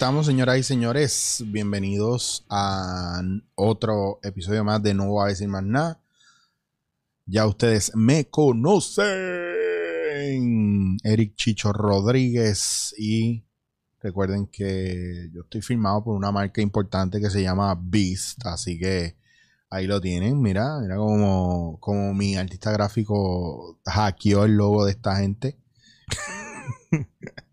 Estamos, señoras y señores. Bienvenidos a otro episodio más de No voy a decir más nada. Ya ustedes me conocen. Eric Chicho Rodríguez. Y recuerden que yo estoy firmado por una marca importante que se llama Beast. Así que ahí lo tienen. Mira, mira como, como mi artista gráfico hackeó el logo de esta gente.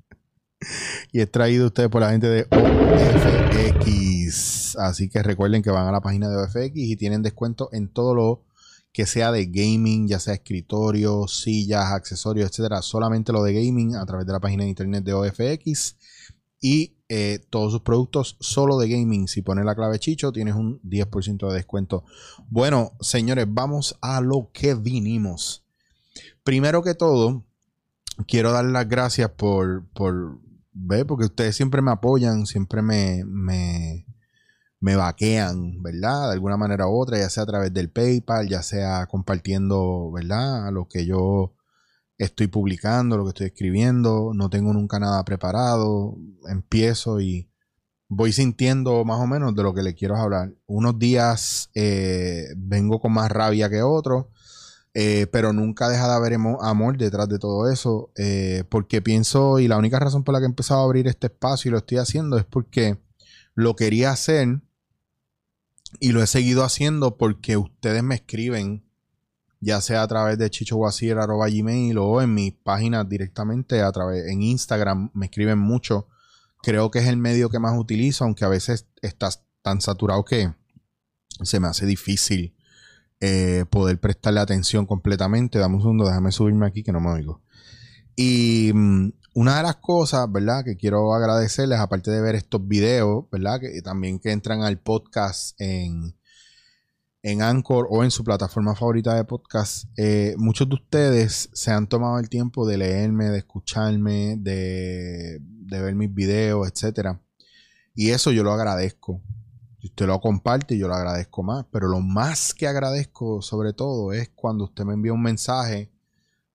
y es traído a ustedes por la gente de OFX. Así que recuerden que van a la página de OFX y tienen descuento en todo lo que sea de gaming, ya sea escritorio, sillas, accesorios, etcétera. Solamente lo de gaming a través de la página de internet de OFX. Y eh, todos sus productos solo de gaming. Si pones la clave Chicho, tienes un 10% de descuento. Bueno, señores, vamos a lo que vinimos. Primero que todo, quiero dar las gracias por, por ¿Ve? Porque ustedes siempre me apoyan, siempre me, me, me vaquean, ¿verdad? De alguna manera u otra, ya sea a través del PayPal, ya sea compartiendo, ¿verdad? Lo que yo estoy publicando, lo que estoy escribiendo. No tengo nunca nada preparado. Empiezo y voy sintiendo más o menos de lo que le quiero hablar. Unos días eh, vengo con más rabia que otros eh, pero nunca deja de haber amor detrás de todo eso, eh, porque pienso, y la única razón por la que he empezado a abrir este espacio y lo estoy haciendo es porque lo quería hacer y lo he seguido haciendo porque ustedes me escriben, ya sea a través de chichoguasir.gmail o en mis páginas directamente, a través, en Instagram me escriben mucho. Creo que es el medio que más utilizo, aunque a veces estás tan saturado que se me hace difícil eh, poder prestarle atención completamente. Dame un segundo, déjame subirme aquí que no me oigo. Y mm, una de las cosas, ¿verdad? Que quiero agradecerles, aparte de ver estos videos, ¿verdad? Que también que entran al podcast en, en Anchor o en su plataforma favorita de podcast, eh, muchos de ustedes se han tomado el tiempo de leerme, de escucharme, de, de ver mis videos, etcétera. Y eso yo lo agradezco. Si usted lo comparte, yo lo agradezco más. Pero lo más que agradezco, sobre todo, es cuando usted me envía un mensaje,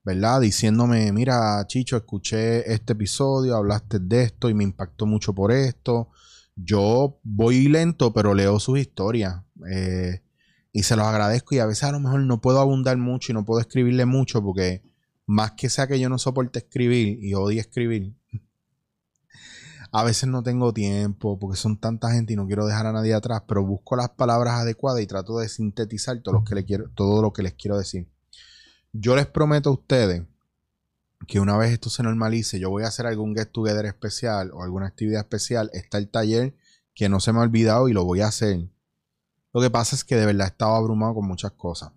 ¿verdad? Diciéndome, mira, Chicho, escuché este episodio, hablaste de esto y me impactó mucho por esto. Yo voy lento, pero leo sus historias. Eh, y se los agradezco. Y a veces a lo mejor no puedo abundar mucho y no puedo escribirle mucho porque más que sea que yo no soporte escribir y odie escribir, a veces no tengo tiempo porque son tanta gente y no quiero dejar a nadie atrás, pero busco las palabras adecuadas y trato de sintetizar todo lo que, les quiero decir. Yo les prometo a ustedes que una vez esto se normalice, yo voy a hacer algún get together especial o alguna actividad especial. Está el taller que no se me ha olvidado y lo voy a hacer. Lo que pasa es que de verdad he estado abrumado con muchas cosas.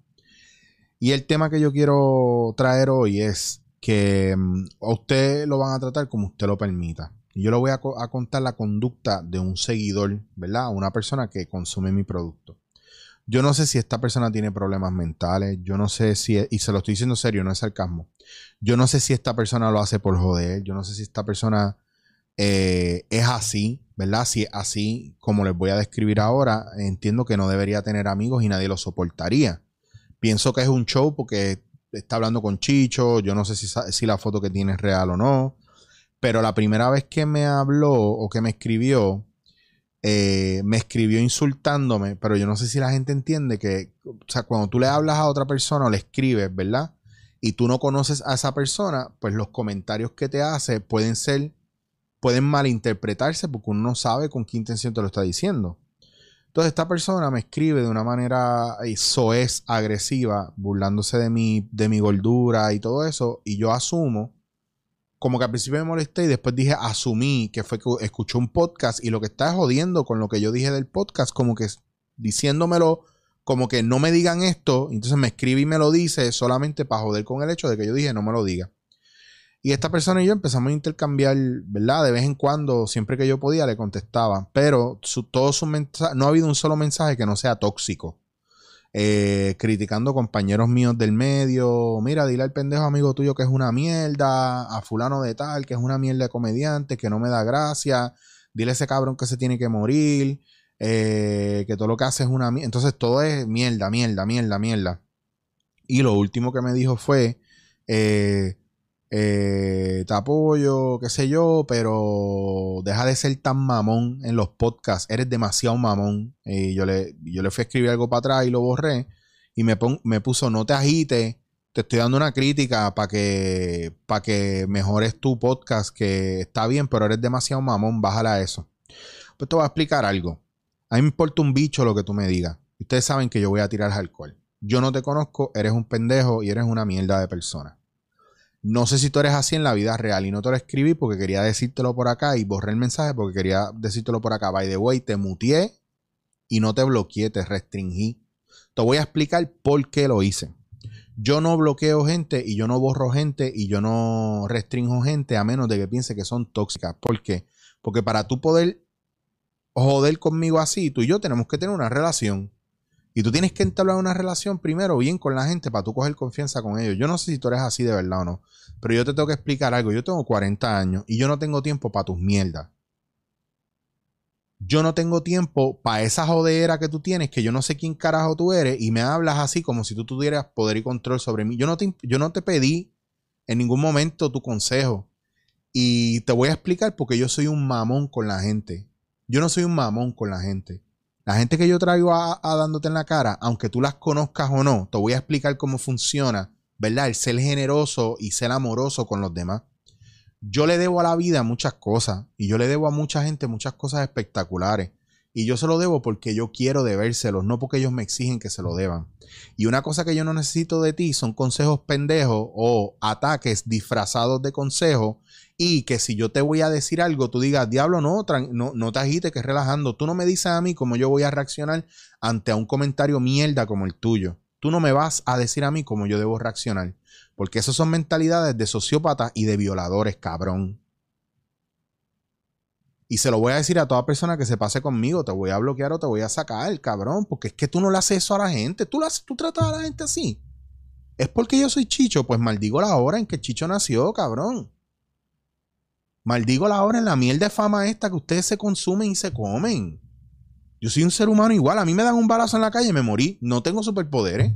Y el tema que yo quiero traer hoy es que mm, a lo van a tratar como usted lo permita. Y yo le voy a, contar la conducta de un seguidor, ¿verdad? Una persona que consume mi producto. Yo no sé si esta persona tiene problemas mentales. Yo no sé si, y se lo estoy diciendo serio, no es sarcasmo. Yo no sé si esta persona lo hace por joder. Yo no sé si esta persona eh, es así, ¿verdad? Si es así, como les voy a describir ahora, entiendo que no debería tener amigos y nadie lo soportaría. Pienso que es un show porque está hablando con Chicho. Yo no sé si, si la foto que tiene es real o no. Pero la primera vez que me habló o que me escribió, eh, me escribió insultándome, pero yo no sé si la gente entiende que, o sea, cuando tú le hablas a otra persona o le escribes, ¿verdad? Y tú no conoces a esa persona, pues los comentarios que te hace pueden ser, pueden malinterpretarse porque uno no sabe con qué intención te lo está diciendo. Entonces esta persona me escribe de una manera eh, soez, agresiva, burlándose de mi, de mi gordura y todo eso, y yo asumo como que al principio me molesté y después dije, asumí que fue que escuchó un podcast y lo que está jodiendo con lo que yo dije del podcast, como que diciéndomelo, como que no me digan esto, entonces me escribe y me lo dice solamente para joder con el hecho de que yo dije no me lo diga. Y esta persona y yo empezamos a intercambiar, ¿verdad? De vez en cuando, siempre que yo podía, le contestaba. Pero su, todo su no ha habido un solo mensaje que no sea tóxico. Eh, criticando compañeros míos del medio. Mira, dile al pendejo amigo tuyo que es una mierda, a fulano de tal, que es una mierda de comediante, que no me da gracia. Dile a ese cabrón que se tiene que morir, eh, que todo lo que hace es una mierda. Entonces todo es mierda, mierda, mierda, mierda. Y lo último que me dijo fue, eh, eh, te apoyo, qué sé yo, pero deja de ser tan mamón en los podcasts, eres demasiado mamón. Y yo le, yo le fui a escribir algo para atrás y lo borré y me, me puso no te agites, te estoy dando una crítica para que, para que mejores tu podcast, que está bien, pero eres demasiado mamón, bájala eso. Pues te voy a explicar algo. A mí me importa un bicho lo que tú me digas. Ustedes saben que yo voy a tirar alcohol. Yo no te conozco, eres un pendejo y eres una mierda de persona. No sé si tú eres así en la vida real y no te lo escribí porque quería decírtelo por acá y borré el mensaje porque quería decírtelo por acá. By the way, te mutié y no te bloqueé, te restringí. Te voy a explicar por qué lo hice. Yo no bloqueo gente y yo no borro gente y yo no restringo gente a menos de que piense que son tóxicas. ¿Por qué? Porque para tú poder joder conmigo así, tú y yo tenemos que tener una relación. Y tú tienes que entablar una relación primero bien con la gente para tú coger confianza con ellos. Yo no sé si tú eres así de verdad o no, pero yo te tengo que explicar algo. Yo tengo 40 años y yo no tengo tiempo para tus mierdas. Yo no tengo tiempo para esa jodera que tú tienes, que yo no sé quién carajo tú eres, y me hablas así como si tú tuvieras poder y control sobre mí. Yo no te, yo no te pedí en ningún momento tu consejo. Y te voy a explicar porque yo soy un mamón con la gente. Yo no soy un mamón con la gente. La gente que yo traigo a, dándote en la cara, aunque tú las conozcas o no, te voy a explicar cómo funciona, ¿verdad? El ser generoso y ser amoroso con los demás. Yo le debo a la vida muchas cosas y yo le debo a mucha gente muchas cosas espectaculares. Y yo se lo debo porque yo quiero debérselos, no porque ellos me exigen que se lo deban. Y una cosa que yo no necesito de ti son consejos pendejos o ataques disfrazados de consejos y que si yo te voy a decir algo, tú digas, diablo, no, no, no te agites, que es relajando. Tú no me dices a mí cómo yo voy a reaccionar ante un comentario mierda como el tuyo. Tú no me vas a decir a mí cómo yo debo reaccionar. Porque esas son mentalidades de sociópatas y de violadores, cabrón. Y se lo voy a decir a toda persona que se pase conmigo. Te voy a bloquear o te voy a sacar, cabrón. Porque es que tú no le haces eso a la gente. Tú, tú tratas a la gente así. Es porque yo soy Chicho. Pues maldigo la hora en que Chicho nació, cabrón. Maldigo la hora en la miel de fama esta que ustedes se consumen y se comen. Yo soy un ser humano igual. A mí me dan un balazo en la calle y me morí. No tengo superpoderes.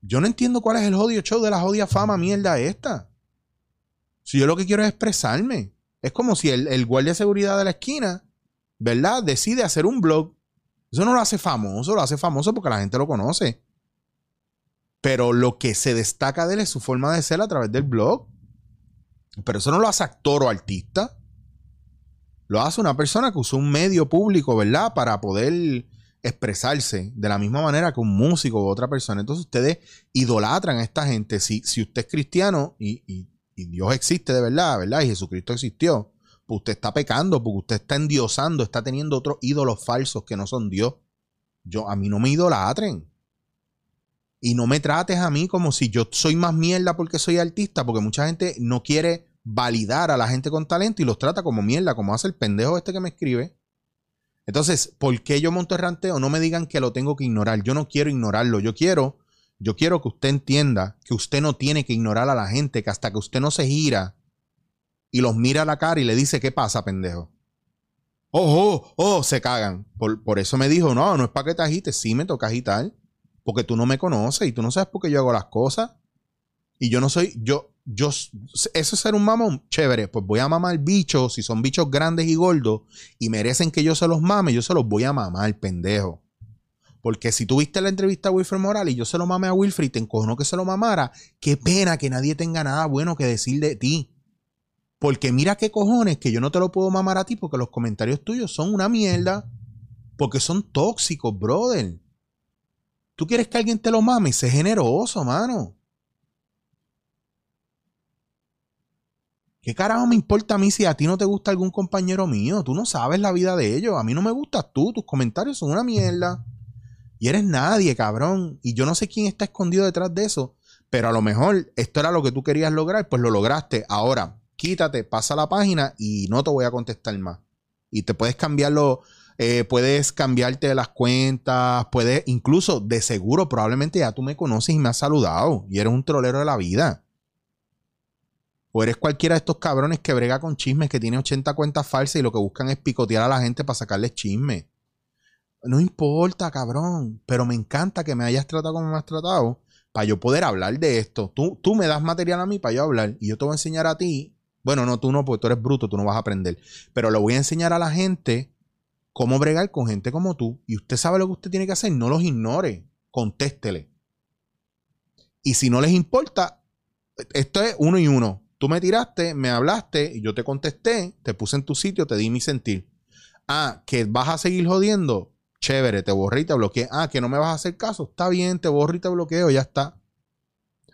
Yo no entiendo cuál es el jodido show de la jodia fama mierda esta. Si yo lo que quiero es expresarme. Es como si el, el guardia de seguridad de la esquina, ¿verdad? Decide hacer un blog. Eso no lo hace famoso, lo hace famoso porque la gente lo conoce. Pero lo que se destaca de él es su forma de ser a través del blog. Pero eso no lo hace actor o artista. Lo hace una persona que usó un medio público, ¿verdad? Para poder expresarse de la misma manera que un músico u otra persona. Entonces ustedes idolatran a esta gente. Si, si usted es cristiano y, Dios existe de verdad, ¿verdad? Y Jesucristo existió, pues usted está pecando porque usted está endiosando, está teniendo otros ídolos falsos que no son Dios. Yo, a mí no me idolatren. Y no me trates a mí como si yo soy más mierda porque soy artista, porque mucha gente no quiere validar a la gente con talento y los trata como mierda, como hace el pendejo este que me escribe. Entonces, ¿por qué yo monto el ranteo? No me digan que lo tengo que ignorar. Yo no quiero ignorarlo. Yo quiero, yo quiero que usted entienda que usted no tiene que ignorar a la gente, que hasta que usted no se gira y los mira a la cara y le dice, ¿qué pasa, pendejo? Oh, oh, oh, se cagan. Por, por eso me dijo, no, no es para que te agites. Sí, me toca agitar. Porque tú no me conoces y tú no sabes por qué yo hago las cosas. Y yo no soy, yo, yo, eso es ser un mamón, chévere, pues voy a mamar bichos, si son bichos grandes y gordos y merecen que yo se los mame, yo se los voy a mamar, pendejo. Porque si tuviste la entrevista a Wilfred Morales y yo se lo mame a Wilfred y te encojonó que se lo mamara, qué pena que nadie tenga nada bueno que decir de ti. Porque mira qué cojones que yo no te lo puedo mamar a ti porque los comentarios tuyos son una mierda. Porque son tóxicos, brother. Tú quieres que alguien te lo mame, sé generoso, mano. ¿Qué carajo me importa a mí si a ti no te gusta algún compañero mío? Tú no sabes la vida de ellos. A mí no me gustas tú. Tus comentarios son una mierda. Y eres nadie, cabrón. Y yo no sé quién está escondido detrás de eso. Pero a lo mejor esto era lo que tú querías lograr, pues lo lograste. Ahora, quítate, pasa la página y no te voy a contestar más. Y te puedes cambiarlo eh, puedes cambiarte las cuentas, puedes, incluso de seguro, probablemente ya tú me conoces y me has saludado y eres un trolero de la vida. O eres cualquiera de estos cabrones que brega con chismes, que tiene 80 cuentas falsas y lo que buscan es picotear a la gente para sacarles chisme. No importa, cabrón, pero me encanta que me hayas tratado como me has tratado para yo poder hablar de esto. Tú, tú me das material a mí para yo hablar y yo te voy a enseñar a ti. Bueno, no, tú no, porque tú eres bruto, tú no vas a aprender. Pero le voy a enseñar a la gente cómo bregar con gente como tú. Y usted sabe lo que usted tiene que hacer, no los ignore, contéstele. Y si no les importa, esto es uno y uno. Tú me tiraste, me hablaste, y yo te contesté, te puse en tu sitio, te di mi sentir. Ah, que vas a seguir jodiendo, chévere, te borré y te bloqueé. Ah, que no me vas a hacer caso, está bien, te borro te bloqueo, ya está.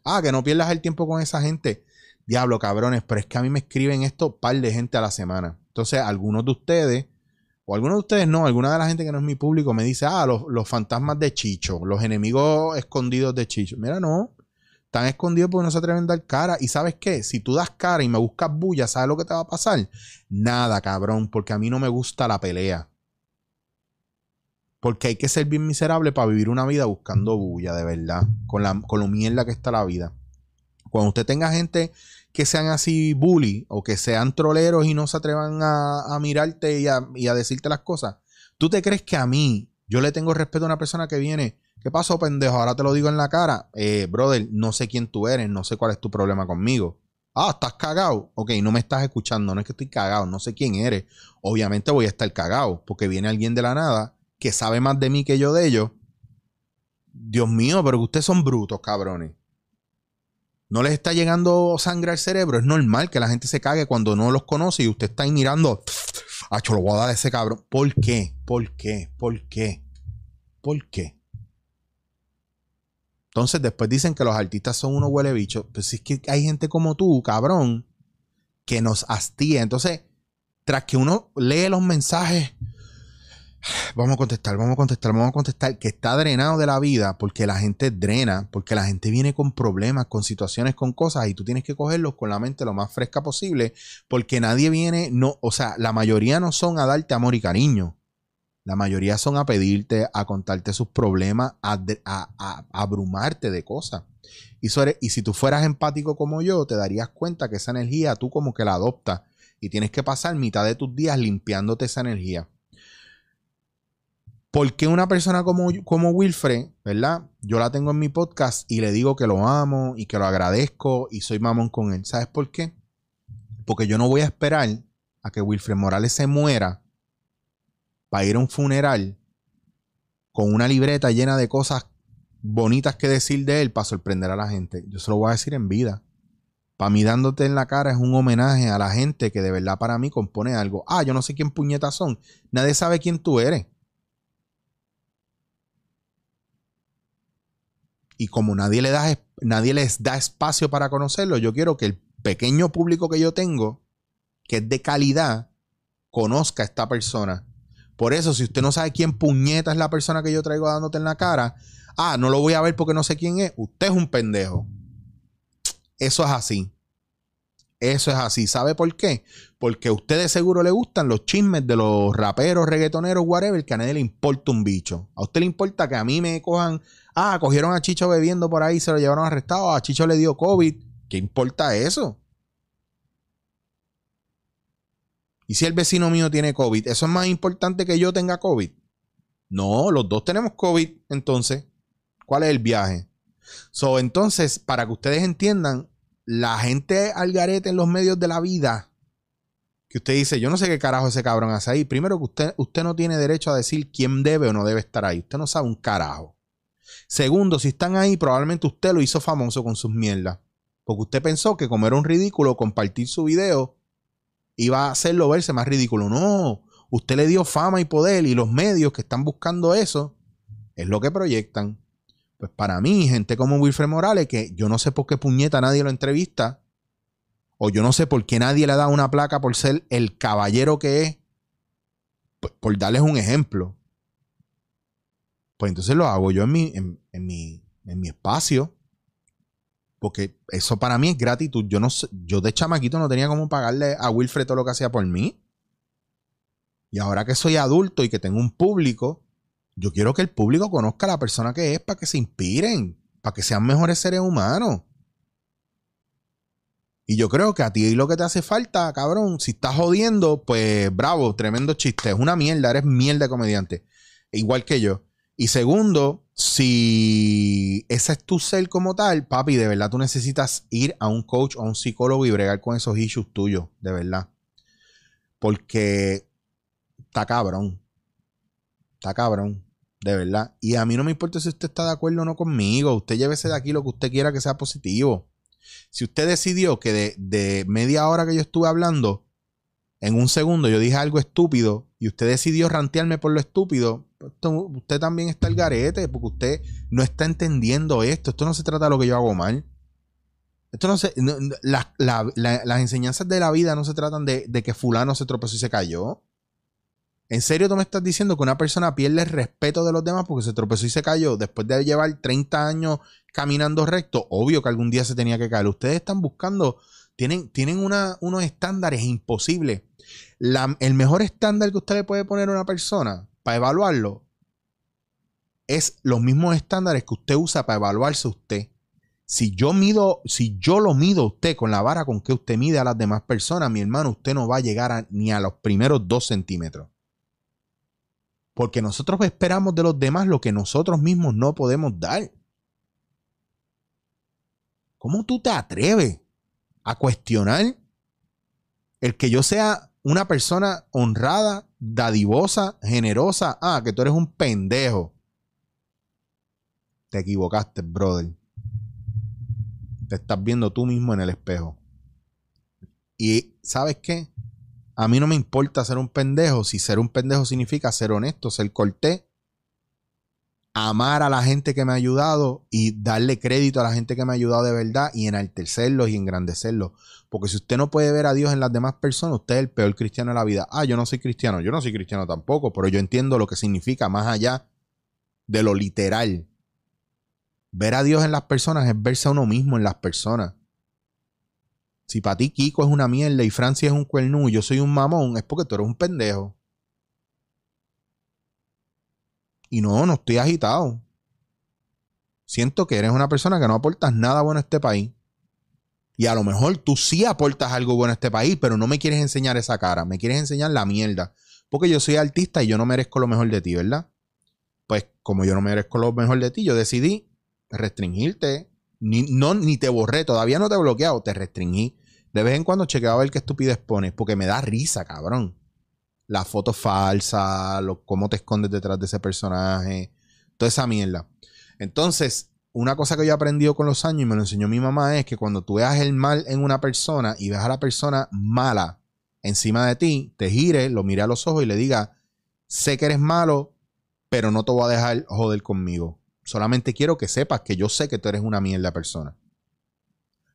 Ah, que no pierdas el tiempo con esa gente. Diablo, cabrones, pero es que a mí me escriben esto par de gente a la semana. Entonces, algunos de ustedes, o algunos de ustedes no, alguna de la gente que no es mi público me dice, ah, los, los fantasmas de Chicho, los enemigos escondidos de Chicho. Mira, no, están escondidos porque no se atreven a dar cara. Y sabes qué, si tú das cara y me buscas bulla, ¿sabes lo que te va a pasar? Nada, cabrón, porque a mí no me gusta la pelea. Porque hay que ser bien miserable para vivir una vida buscando bulla, de verdad. Con, la, con lo mierda que está la vida. Cuando usted tenga gente que sean así bully o que sean troleros y no se atrevan a, mirarte y a, y a decirte las cosas, ¿tú te crees que a mí yo le tengo respeto a una persona que viene ¿Qué pasó, pendejo? Ahora te lo digo en la cara. Eh, brother, no sé quién tú eres, no sé cuál es tu problema conmigo. Ah, estás cagado. Ok, no me estás escuchando, no es que estoy cagado, no sé quién eres. Obviamente voy a estar cagado, porque viene alguien de la nada que sabe más de mí que yo de ellos. Dios mío, pero que ustedes son brutos, cabrones. No les está llegando sangre al cerebro. Es normal que la gente se cague cuando no los conoce y usted está ahí mirando. Ah, lo voy a dar a ese cabrón. ¿Por qué? ¿Por qué? ¿Por qué? ¿Por qué? Entonces después dicen que los artistas son unos huele bichos. Pues es que hay gente como tú, cabrón, que nos hastía. Entonces, tras que uno lee los mensajes, vamos a contestar, vamos a contestar, vamos a contestar, que está drenado de la vida porque la gente drena, porque la gente viene con problemas, con situaciones, con cosas y tú tienes que cogerlos con la mente lo más fresca posible porque nadie viene, no, o sea, la mayoría no son a darte amor y cariño. La mayoría son a pedirte, a contarte sus problemas, a, abrumarte de cosas. Y, y si tú fueras empático como yo, te darías cuenta que esa energía tú como que la adoptas y tienes que pasar mitad de tus días limpiándote esa energía. ¿Por qué una persona como, como Wilfred, verdad? Yo la tengo en mi podcast y le digo que lo amo y que lo agradezco y soy mamón con él. ¿Sabes por qué? Porque yo no voy a esperar a que Wilfred Morales se muera para ir a un funeral con una libreta llena de cosas bonitas que decir de él para sorprender a la gente. Yo se lo voy a decir en vida. Para mí dándote en la cara es un homenaje a la gente que de verdad para mí compone algo. Ah, yo no sé quién puñetas son. Nadie sabe quién tú eres. Y como nadie, le nadie les da espacio para conocerlo, yo quiero que el pequeño público que yo tengo, que es de calidad, conozca a esta persona por eso, si usted no sabe quién puñeta es la persona que yo traigo dándote en la cara, ah, no lo voy a ver porque no sé quién es, usted es un pendejo. Eso es así. Eso es así. ¿Sabe por qué? Porque a usted de seguro le gustan los chismes de los raperos, reggaetoneros, whatever, que a nadie le importa un bicho. A usted le importa que a mí me cojan, ah, cogieron a Chicho bebiendo por ahí, se lo llevaron arrestado, a Chicho le dio COVID. ¿Qué importa eso? ¿Y si el vecino mío tiene COVID? ¿Eso es más importante que yo tenga COVID? No, los dos tenemos COVID, entonces. ¿Cuál es el viaje? So, entonces, para que ustedes entiendan, la gente al garete en los medios de la vida, que usted dice, yo no sé qué carajo ese cabrón hace ahí. Primero que usted, usted no tiene derecho a decir quién debe o no debe estar ahí. Usted no sabe un carajo. Segundo, si están ahí, probablemente usted lo hizo famoso con sus mierdas. Porque usted pensó que como era un ridículo compartir su video, iba a hacerlo verse más ridículo. No, usted le dio fama y poder y los medios que están buscando eso es lo que proyectan. Pues para mí, gente como Wilfred Morales, que yo no sé por qué puñeta nadie lo entrevista, o yo no sé por qué nadie le da una placa por ser el caballero que es, por, darles un ejemplo. Pues entonces lo hago yo en mi, en, mi, en mi espacio. Porque eso para mí es gratitud. Yo no yo de chamaquito no tenía cómo pagarle a Wilfred todo lo que hacía por mí. Y ahora que soy adulto y que tengo un público, yo quiero que el público conozca a la persona que es para que se inspiren, para que sean mejores seres humanos. Y yo creo que a ti lo que te hace falta, cabrón, si estás jodiendo, pues bravo, tremendo chiste. Es una mierda, eres mierda de comediante. Igual que yo. Y segundo, si ese es tu ser como tal, papi, de verdad tú necesitas ir a un coach o a un psicólogo y bregar con esos issues tuyos, de verdad. Porque está cabrón. Está cabrón, de verdad. Y a mí no me importa si usted está de acuerdo o no conmigo. Usted llévese de aquí lo que usted quiera que sea positivo. Si usted decidió que de, de media hora que yo estuve hablando, en un segundo yo dije algo estúpido y usted decidió rantearme por lo estúpido, usted también está el garete porque usted no está entendiendo esto. Esto no se trata de lo que yo hago mal. Esto no se, las enseñanzas de la vida no se tratan de, de, que fulano se tropezó y se cayó. ¿En serio tú me estás diciendo que una persona pierde el respeto de los demás porque se tropezó y se cayó después de llevar 30 años caminando recto? Obvio que algún día se tenía que caer. Ustedes están buscando, tienen, tienen unos estándares imposibles. el mejor estándar que usted le puede poner a una persona para evaluarlo es los mismos estándares que usted usa para evaluarse usted. Si yo mido, si yo lo mido a usted con la vara con que usted mide a las demás personas, mi hermano, usted no va a llegar ni a los primeros dos centímetros. Porque nosotros esperamos de los demás lo que nosotros mismos no podemos dar. ¿Cómo tú te atreves a cuestionar el que yo sea una persona honrada, dadivosa, generosa. Ah, que tú eres un pendejo. Te equivocaste, brother. Te estás viendo tú mismo en el espejo. Y ¿sabes qué? A mí no me importa ser un pendejo si ser un pendejo significa ser honesto, ser cortés amar a la gente que me ha ayudado y darle crédito a la gente que me ha ayudado de verdad y enaltecerlos y engrandecerlos. Porque si usted no puede ver a Dios en las demás personas, usted es el peor cristiano de la vida. Ah, yo no soy cristiano, yo no soy cristiano tampoco, pero yo entiendo lo que significa más allá de lo literal. Ver a Dios en las personas es verse a uno mismo en las personas. Si para ti Kiko es una mierda y Francia es un cuernú y yo soy un mamón, es porque tú eres un pendejo. Y no, no estoy agitado. Siento que eres una persona que no aportas nada bueno a este país. Y a lo mejor tú sí aportas algo bueno a este país, pero no me quieres enseñar esa cara. Me quieres enseñar la mierda. Porque yo soy artista y yo no merezco lo mejor de ti, ¿verdad? Pues como yo no merezco lo mejor de ti, yo decidí restringirte. Ni, no, ni te borré, todavía no te he bloqueado, te restringí. De vez en cuando chequeaba a ver qué estupidez pones, porque me da risa, cabrón la foto falsa, lo, cómo te escondes detrás de ese personaje, toda esa mierda. Entonces, una cosa que yo he aprendido con los años y me lo enseñó mi mamá es que cuando tú veas el mal en una persona y ves a la persona mala encima de ti, te gire, lo mire a los ojos y le diga, sé que eres malo, pero no te voy a dejar joder conmigo. Solamente quiero que sepas que yo sé que tú eres una mierda persona.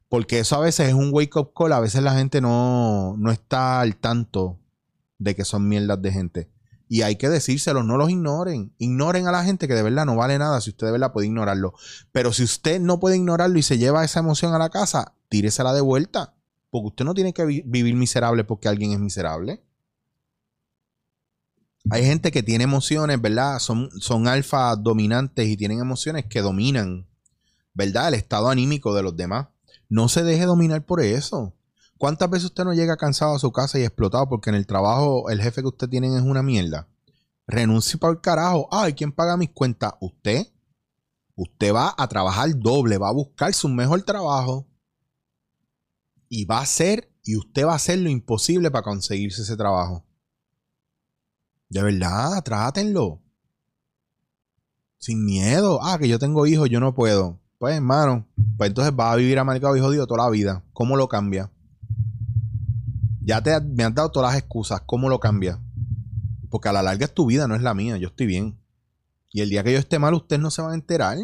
Porque eso a veces es un wake up call, a veces la gente no, no está al tanto de que son mierdas de gente. Y hay que decírselo, no los ignoren. Ignoren a la gente que de verdad no vale nada si usted de verdad puede ignorarlo. Pero si usted no puede ignorarlo y se lleva esa emoción a la casa, tíresela de vuelta. Porque usted no tiene que vivir miserable porque alguien es miserable. Hay gente que tiene emociones, ¿verdad? Son, son alfa dominantes y tienen emociones que dominan, ¿verdad? El estado anímico de los demás. No se deje dominar por eso. ¿Cuántas veces usted no llega cansado a su casa y explotado porque en el trabajo el jefe que usted tiene es una mierda? Renuncie para el carajo. Ay, ¿quién paga mis cuentas? ¿Usted? Usted va a trabajar doble, va a buscar su mejor trabajo y va a hacer, y usted va a hacer lo imposible para conseguirse ese trabajo. De verdad, trátenlo. Sin miedo. Ah, que yo tengo hijos, yo no puedo. Pues, hermano, pues entonces va a vivir amargado y jodido toda la vida. ¿Cómo lo cambia? Ya te, me han dado todas las excusas. ¿Cómo lo cambias? Porque a la larga es tu vida, no es la mía. Yo estoy bien. Y el día que yo esté mal, ustedes no se van a enterar.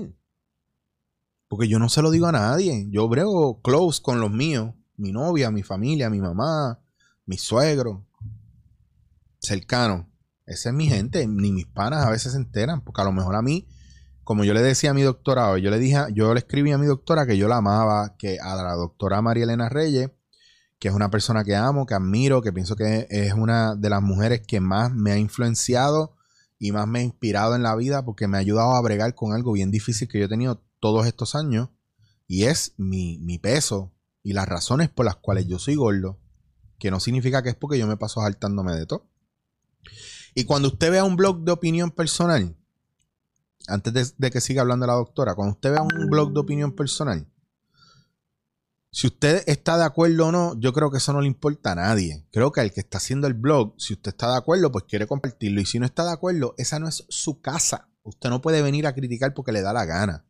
Porque yo no se lo digo a nadie. Yo brego close con los míos. Mi novia, mi familia, mi mamá, mi suegro. Cercano. Esa es mi gente. Ni mis panas a veces se enteran. Porque a lo mejor a mí, como yo le decía a mi doctora, yo le dije, yo le escribí a mi doctora que yo la amaba, que a la doctora María Elena Reyes que es una persona que amo, que admiro, que pienso que es una de las mujeres que más me ha influenciado y más me ha inspirado en la vida porque me ha ayudado a bregar con algo bien difícil que yo he tenido todos estos años y es mi, mi peso y las razones por las cuales yo soy gordo, que no significa que es porque yo me paso saltándome de todo. Y cuando usted vea un blog de opinión personal antes de, que siga hablando la doctora, cuando usted vea un blog de opinión personal, si usted está de acuerdo o no, yo creo que eso no le importa a nadie. Creo que el que está haciendo el blog, si usted está de acuerdo, pues quiere compartirlo. Y si no está de acuerdo, esa no es su casa. Usted no puede venir a criticar porque le da la gana.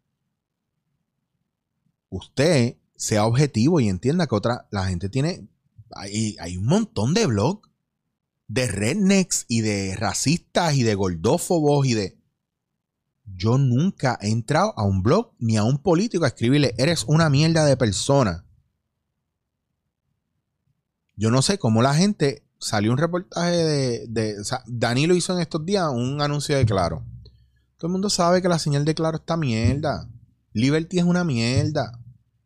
Usted sea objetivo y entienda que otra, la gente tiene, hay, hay un montón de blogs de rednecks y de racistas y de gordófobos y de... Yo nunca he entrado a un blog ni a un político a escribirle, eres una mierda de persona. Yo no sé cómo la gente salió un reportaje de, de Danilo hizo en estos días un anuncio de Claro. Todo el mundo sabe que la señal de Claro está mierda. Liberty es una mierda.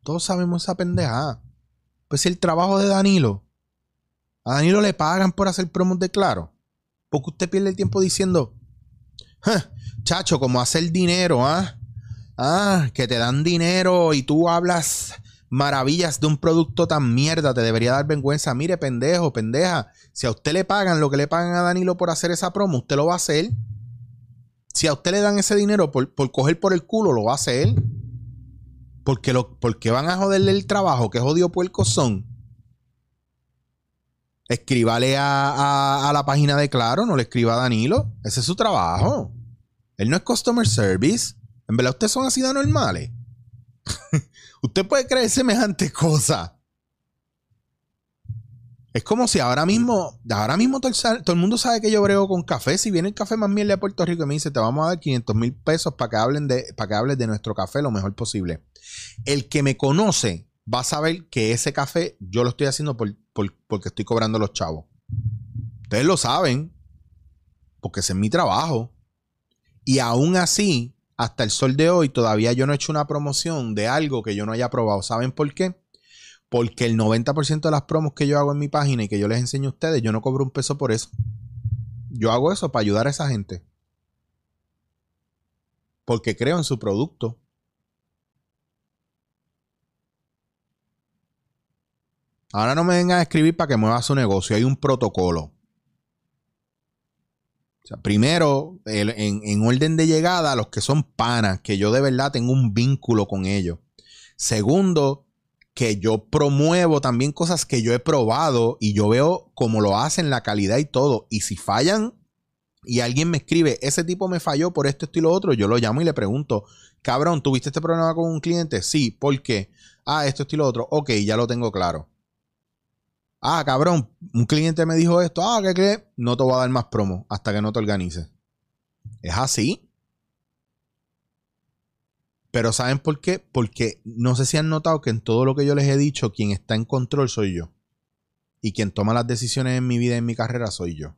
Todos sabemos esa pendejada. Pues el trabajo de Danilo a Danilo le pagan por hacer promos de claro. Porque usted pierde el tiempo diciendo, chacho, como hacer dinero, ¿ah? Ah, que te dan dinero y tú hablas maravillas de un producto tan mierda, te debería dar vergüenza. Mire, pendejo, pendeja, si a usted le pagan lo que le pagan a Danilo por hacer esa promo, usted lo va a hacer. Si a usted le dan ese dinero por, coger por el culo, lo va a hacer. Porque, lo, porque van a joderle el trabajo, que jodido puercos son. Escríbale a, la página de Claro, no le escriba a Danilo. Ese es su trabajo. Él no es customer service. En verdad, ustedes son así de normales. Usted puede creer semejante cosa. Es como si ahora mismo, ahora mismo todo el, mundo sabe que yo brego con café. Si viene el café más miel de Puerto Rico y me dice, te vamos a dar 500 mil pesos para que, hablen de, para que hables de nuestro café lo mejor posible. El que me conoce va a saber que ese café yo lo estoy haciendo porque estoy cobrando los chavos. Ustedes lo saben, porque ese es mi trabajo. Y aún así, hasta el sol de hoy, todavía yo no he hecho una promoción de algo que yo no haya probado. ¿Saben por qué? Porque el 90% de las promos que yo hago en mi página y que yo les enseño a ustedes, yo no cobro un peso por eso. Yo hago eso para ayudar a esa gente. Porque creo en su producto. Ahora no me vengan a escribir para que mueva su negocio. Hay un protocolo. Primero, en, orden de llegada, los que son panas, que yo de verdad tengo un vínculo con ellos. Segundo, que yo promuevo también cosas que yo he probado y yo veo cómo lo hacen, la calidad y todo. Y si fallan y alguien me escribe, ese tipo me falló por esto, esto y lo otro, yo lo llamo y le pregunto, cabrón, ¿tuviste este problema con un cliente? Sí, ¿por qué? Ah, esto, esto y lo otro. Ok, ya lo tengo claro. Ah, cabrón, un cliente me dijo esto. Ah, ¿qué crees? No te voy a dar más promo hasta que no te organices. Es así. Pero ¿saben por qué? Porque no sé si han notado que en todo lo que yo les he dicho, quien está en control soy yo. Y quien toma las decisiones en mi vida y en mi carrera soy yo.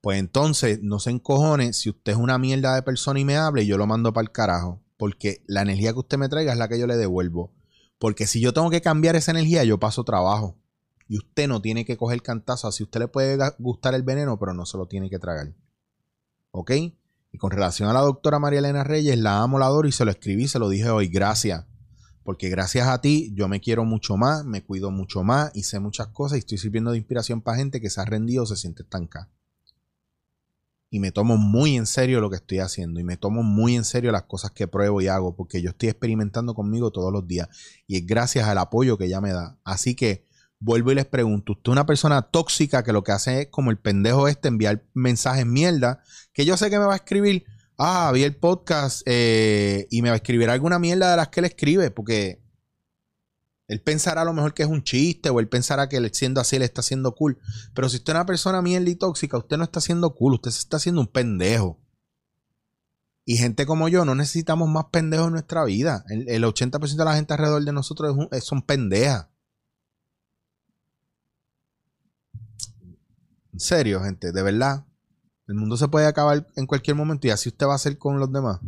Pues entonces, no se encojone si usted es una mierda de persona y me habla y yo lo mando para el carajo. Porque la energía que usted me traiga es la que yo le devuelvo. Porque si yo tengo que cambiar esa energía, yo paso trabajo. Y usted no tiene que coger cantazo. Así usted le puede gustar el veneno, pero no se lo tiene que tragar. ¿Ok? Y con relación a la doctora María Elena Reyes, la amo, la adoro y se lo escribí, se lo dije hoy. Gracias. Porque gracias a ti yo me quiero mucho más, me cuido mucho más sé muchas cosas y estoy sirviendo de inspiración para gente que se ha rendido o se siente estancada y me tomo muy en serio lo que estoy haciendo y me tomo muy en serio las cosas que pruebo y hago porque yo estoy experimentando conmigo todos los días y es gracias al apoyo que ella me da. Así que vuelvo y les pregunto, usted es una persona tóxica que lo que hace es como el pendejo este enviar mensajes mierda que yo sé que me va a escribir, ah, vi el podcast eh, y me va a escribir alguna mierda de las que él escribe porque él pensará a lo mejor que es un chiste o él pensará que siendo así le está haciendo cool. Pero si usted es una persona mierda y tóxica, usted no está haciendo cool, usted se está haciendo un pendejo. Y gente como yo no necesitamos más pendejos en nuestra vida. El, 80% de la gente alrededor de nosotros son pendejas. En serio, gente, de verdad. El mundo se puede acabar en cualquier momento y así usted va a hacer con los demás.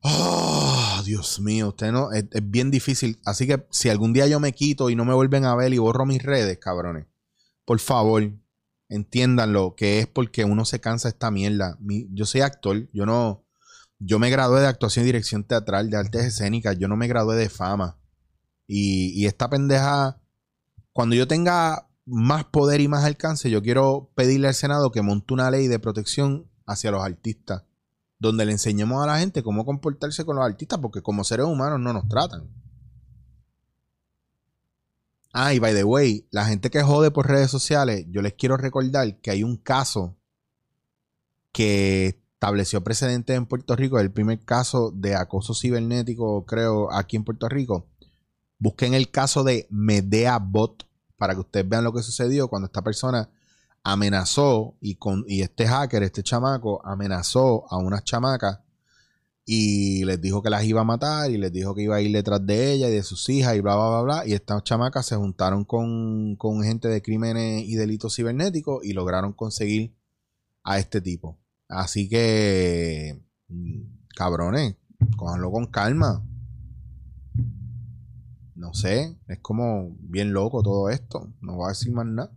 Oh, Dios mío, usted no, es, bien difícil. Así que si algún día yo me quito y no me vuelven a ver y borro mis redes, cabrones, por favor, entiéndanlo, que es porque uno se cansa esta mierda. yo soy actor, yo no, yo me gradué de actuación y dirección teatral, de artes escénicas, yo no me gradué de fama. Y, y esta pendeja, cuando yo tenga más poder y más alcance, yo quiero pedirle al Senado que monte una ley de protección hacia los artistas donde le enseñemos a la gente cómo comportarse con los artistas, porque como seres humanos no nos tratan. Ah, y by the way, la gente que jode por redes sociales, yo les quiero recordar que hay un caso que estableció precedentes en Puerto Rico, el primer caso de acoso cibernético, creo, aquí en Puerto Rico. Busquen el caso de Medea Bot para que ustedes vean lo que sucedió cuando esta persona amenazó y, con, y este hacker, este chamaco, amenazó a unas chamacas y les dijo que las iba a matar y les dijo que iba a ir detrás de ella y de sus hijas y bla, bla, bla, bla. Y estas chamacas se juntaron con, con gente de crímenes y delitos cibernéticos y lograron conseguir a este tipo. Así que, mm, cabrones, cójanlo con calma. No sé, es como bien loco todo esto. No voy a decir más nada.